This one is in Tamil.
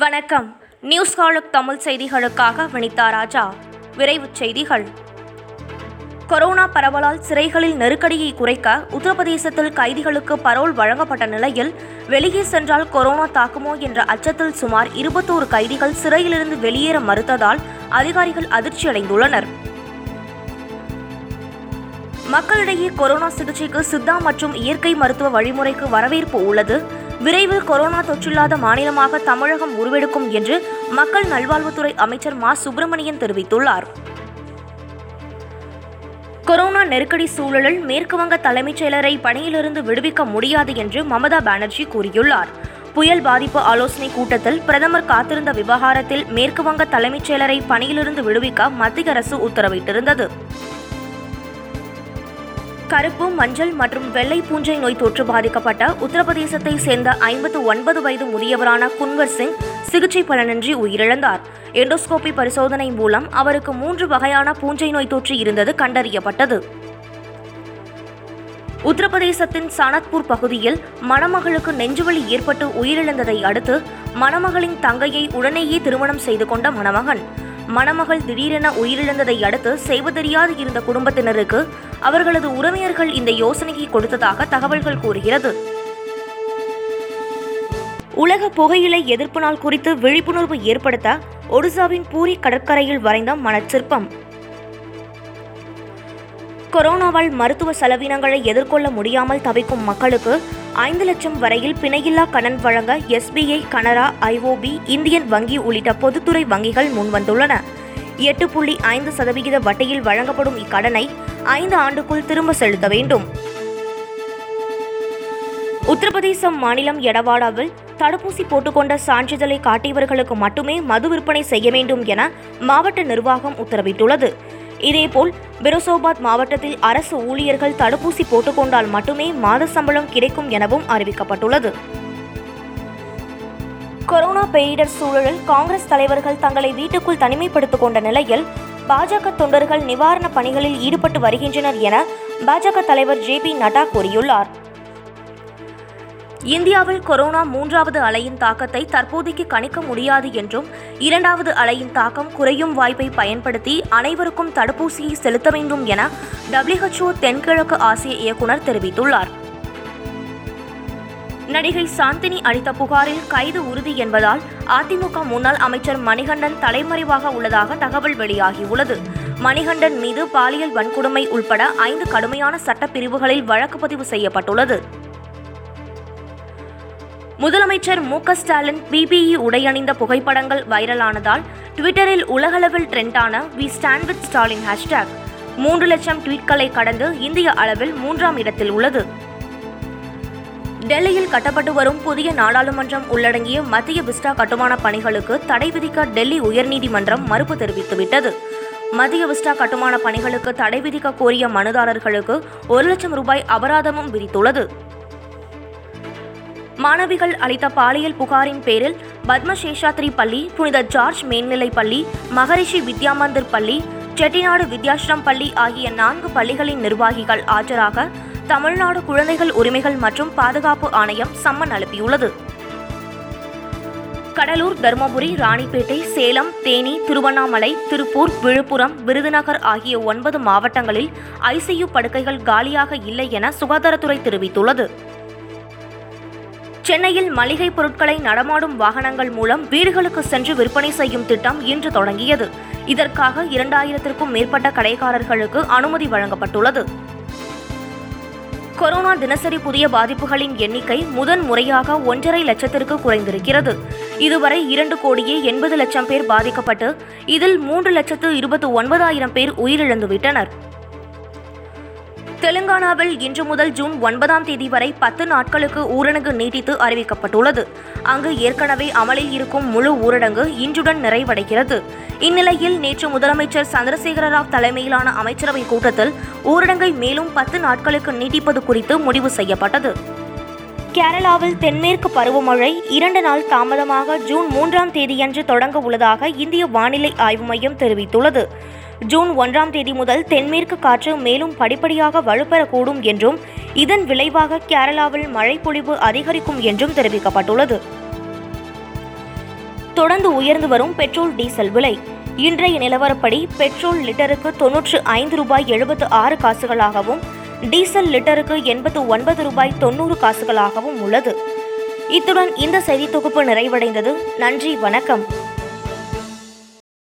வணக்கம். நியூஸ் ஹாலுக் தமிழ் செய்திகளுக்காக வனிதா ராஜா. விரைவுச் செய்திகள். கொரோனா பரவலால் சிறைகளில் நெருக்கடியை குறைக்க உத்தரப்பிரதேசத்தில் கைதிகளுக்கு பரோல் வழங்கப்பட்ட நிலையில் வெளியே சென்றால் கொரோனா தாக்குமோ என்ற அச்சத்தில் சுமார் இருபத்தோரு கைதிகள் சிறையிலிருந்து வெளியேற மறுத்ததால் அதிகாரிகள் அதிர்ச்சியடைந்துள்ளனர். மக்களிடையே கொரோனா சிகிச்சைக்கு சித்தா மற்றும் இயற்கை மருத்துவ வழிமுறைக்கு வரவேற்பு உள்ளது. விரைவில் கொரோனா தொற்றில்லாத மாநிலமாக தமிழகம் உருவெடுக்கும் என்று மக்கள் நல்வாழ்வுத்துறை அமைச்சர் மா. சுப்பிரமணியன் தெரிவித்துள்ளார். கொரோனா நெருக்கடி சூழலில் மேற்குவங்க தலைமைச் செயலரை பணியிலிருந்து விடுவிக்க முடியாது என்று மமதா பானர்ஜி கூறியுள்ளார். புயல் பாதிப்பு ஆலோசனை கூட்டத்தில் பிரதமர் காத்திருந்த விவகாரத்தில் மேற்குவங்க தலைமைச் செயலரை பணியிலிருந்து விடுவிக்க மத்திய அரசு உத்தரவிட்டிருந்தது. கருப்பு மஞ்சள் மற்றும் வெள்ளை பூஞ்சை நோய் தொற்று பாதிக்கப்பட்ட உத்தரப்பிரதேசத்தை சேர்ந்த ஐம்பத்து ஒன்பது வயது முதியவரான குன்வர் சிங் சிகிச்சை பலனின்றி உயிரிழந்தார். எண்டோஸ்கோபி பரிசோதனை மூலம் அவருக்கு மூன்று வகையான பூஞ்சை நோய் தொற்று இருந்தது கண்டறியப்பட்டது. உத்தரப்பிரதேசத்தின் சனத்பூர் பகுதியில் மணமகளுக்கு நெஞ்சுவலி ஏற்பட்டு உயிரிழந்ததை அடுத்து மணமகளின் தங்கையை உடனேயே திருமணம் செய்து கொண்ட மணமகன். மணமகள் திடீரென உயிரிழந்ததை அடுத்து செய்வதறியாது இருந்த குடும்பத்தினருக்கு அவர்களது உறவினர்கள் இந்த யோசனையை கொடுத்ததாக தகவல்கள் கூறுகிறது. உலக புகையிலை எதிர்ப்பு நாள் குறித்து விழிப்புணர்வு ஏற்படுத்த ஒடிசாவின் பூரி கடற்கரையில் வரைந்த மனச்சிற்பம். கொரோனாவால் மருத்துவ செலவினங்களை எதிர்கொள்ள முடியாமல் தவிக்கும் மக்களுக்கு ஐந்து லட்சம் வரையில் பிணையில்லா கடன் வழங்க எஸ்பிஐ கனரா ஐஓபி இந்தியன் வங்கி உள்ளிட்ட பொதுத்துறை வங்கிகள் முன்வந்துள்ளன. எட்டு புள்ளி ஐந்து சதவிகித வட்டியில் வழங்கப்படும் இக்கடனை ஐந்து ஆண்டுக்குள் திரும்ப செலுத்த வேண்டும். உத்தரப்பிரதேசம் மாநிலம் எடவாடாவில் தடுப்பூசி போட்டுக்கொண்ட சான்றிதழை காட்டியவர்களுக்கு மட்டுமே மது விற்பனை செய்ய வேண்டும் என மாவட்ட நிர்வாகம் உத்தரவிட்டுள்ளது. இதேபோல் பிரோசோபாத் மாவட்டத்தில் அரசு ஊழியர்கள் தடுப்பூசி போட்டுக்கொண்டால் மட்டுமே மாத சம்பளம் கிடைக்கும் எனவும் அறிவிக்கப்பட்டுள்ளது. கொரோனா பேரிடர் சூழலில் காங்கிரஸ் தலைவர்கள் தங்களை வீட்டுக்குள் தனிமைப்படுத்திக் கொண்ட நிலையில் பாஜக தொண்டர்கள் நிவாரணப் பணிகளில் ஈடுபட்டு வருகின்றனர் என பாஜக தலைவர் ஜே பி நட்டா கூறியுள்ளார். இந்தியாவில் கொரோனா மூன்றாவது அலையின் தாக்கத்தை தற்போதைக்கு கணிக்க முடியாது என்றும் இரண்டாவது அலையின் தாக்கம் குறையும் வாய்ப்பை பயன்படுத்தி அனைவருக்கும் தடுப்பூசியை செலுத்த வேண்டும் என டபிள்யூஹெச்ஓ தென்கிழக்கு ஆசிய இயக்குநர் தெரிவித்துள்ளார். நடிகை சாந்தினி அளித்த புகாரில் கைது உறுதி என்பதால் அதிமுக முன்னாள் அமைச்சர் மணிகண்டன் தலைமறைவாக உள்ளதாக தகவல் வெளியாகியுள்ளது. மணிகண்டன் மீது பாலியல் வன்கொடுமை உள்பட ஐந்து கடுமையான சட்டப்பிரிவுகளில் வழக்கு பதிவு செய்யப்பட்டுள்ளது. முதலமைச்சர் மு க ஸ்டாலின் பிபிஇ உடையணிந்த புகைப்படங்கள் வைரலானதால் ட்விட்டரில் உலகளவில் ட்ரெண்டான we stand with Stalin hashtag மூன்று லட்சம் ட்வீட்களை கடந்து இந்திய அளவில் மூன்றாம் இடத்தில் உள்ளது. டெல்லியில் கட்டப்பட்டு வரும் புதிய நாடாளுமன்றம் உள்ளடங்கிய மத்திய விஸ்டா கட்டுமான பணிகளுக்கு தடை விதிக்க டெல்லி உயர்நீதிமன்றம் மறுப்பு தெரிவித்துவிட்டது. மத்திய விஸ்டா கட்டுமான பணிகளுக்கு தடை விதிக்க கோரிய மனுதாரர்களுக்கு ஒரு லட்சம் ரூபாய் அபராதமும் விதித்துள்ளது. மாணவிகள் அளித்த பாலியல் புகாரின் பேரில் பத்மசேஷாத்ரி பள்ளி புனித ஜார்ஜ் மேல்நிலைப் பள்ளி மகரிஷி வித்யாமந்திர் பள்ளி செட்டிநாடு வித்யாஸ்ரம் பள்ளி ஆகிய நான்கு பள்ளிகளின் நிர்வாகிகள் ஆஜராக தமிழ்நாடு குழந்தைகள் உரிமைகள் மற்றும் பாதுகாப்பு ஆணையம் சம்மன் அனுப்பியுள்ளது. கடலூர் தருமபுரி ராணிப்பேட்டை சேலம் தேனி திருவண்ணாமலை திருப்பூர் விழுப்புரம் விருதுநகர் ஆகிய ஒன்பது மாவட்டங்களில் ஐசியு படுக்கைகள் காலியாக இல்லை என சுகாதாரத்துறை தெரிவித்துள்ளது. சென்னையில் மளிகை பொருட்களை நடமாடும் வாகனங்கள் மூலம் வீடுகளுக்கு சென்று விற்பனை செய்யும் திட்டம் இன்று தொடங்கியது. இதற்காக இரண்டாயிரத்திற்கும் மேற்பட்ட கடைக்காரர்களுக்கு அனுமதி வழங்கப்பட்டுள்ளது. கொரோனா தினசரி புதிய பாதிப்புகளின் எண்ணிக்கை முதன் முறையாக ஒன்றரை லட்சத்திற்கு குறைந்திருக்கிறது. இதுவரை இரண்டு கோடியே எண்பது லட்சம் பேர் பாதிக்கப்பட்டு இதில் மூன்று லட்சத்து இருபத்தி ஒன்பதாயிரம் பேர் உயிரிழந்துவிட்டனர். தெலுங்கானாவில் இன்று முதல் ஜூன் ஒன்பதாம் தேதி வரை பத்து நாட்களுக்கு ஊரடங்கு நீட்டித்து அறிவிக்கப்பட்டுள்ளது. அங்கு ஏற்கனவே அமலில் இருக்கும் முழு ஊரடங்கு இன்றுடன் நிறைவடைகிறது. இந்நிலையில் நேற்று முதலமைச்சர் சந்திரசேகர ராவ் தலைமையிலான அமைச்சரவை கூட்டத்தில் ஊரடங்கை மேலும் பத்து நாட்களுக்கு நீட்டிப்பது குறித்து முடிவு செய்யப்பட்டது. கேரளாவில் தென்மேற்கு பருவமழை இரண்டு நாள் தாமதமாக ஜூன் மூன்றாம் தேதியன்று தொடங்க உள்ளதாக இந்திய வானிலை ஆய்வு மையம் தெரிவித்துள்ளது. ஜூன் ஒன்றாம் தேதி முதல் தென்மேற்கு காற்று மேலும் படிப்படியாக வலுப்பெறக்கூடும் என்றும் இதன் விளைவாக கேரளாவில் மழைப்பொழிவு அதிகரிக்கும் என்றும் தெரிவிக்கப்பட்டுள்ளது. தொடர்ந்து உயர்ந்து வரும் பெட்ரோல் டீசல் விலை. இன்றைய நிலவரப்படி பெட்ரோல் லிட்டருக்கு தொன்னூற்று ஐந்து ரூபாய் எழுபத்து ஆறு காசுகளாகவும் டீசல் லிட்டருக்கு எண்பத்து ஒன்பது ரூபாய் தொண்ணூறு காசுகளாகவும் உள்ளது. இத்துடன் இந்த செய்தி தொகுப்பு நிறைவடைந்தது. நன்றி வணக்கம்.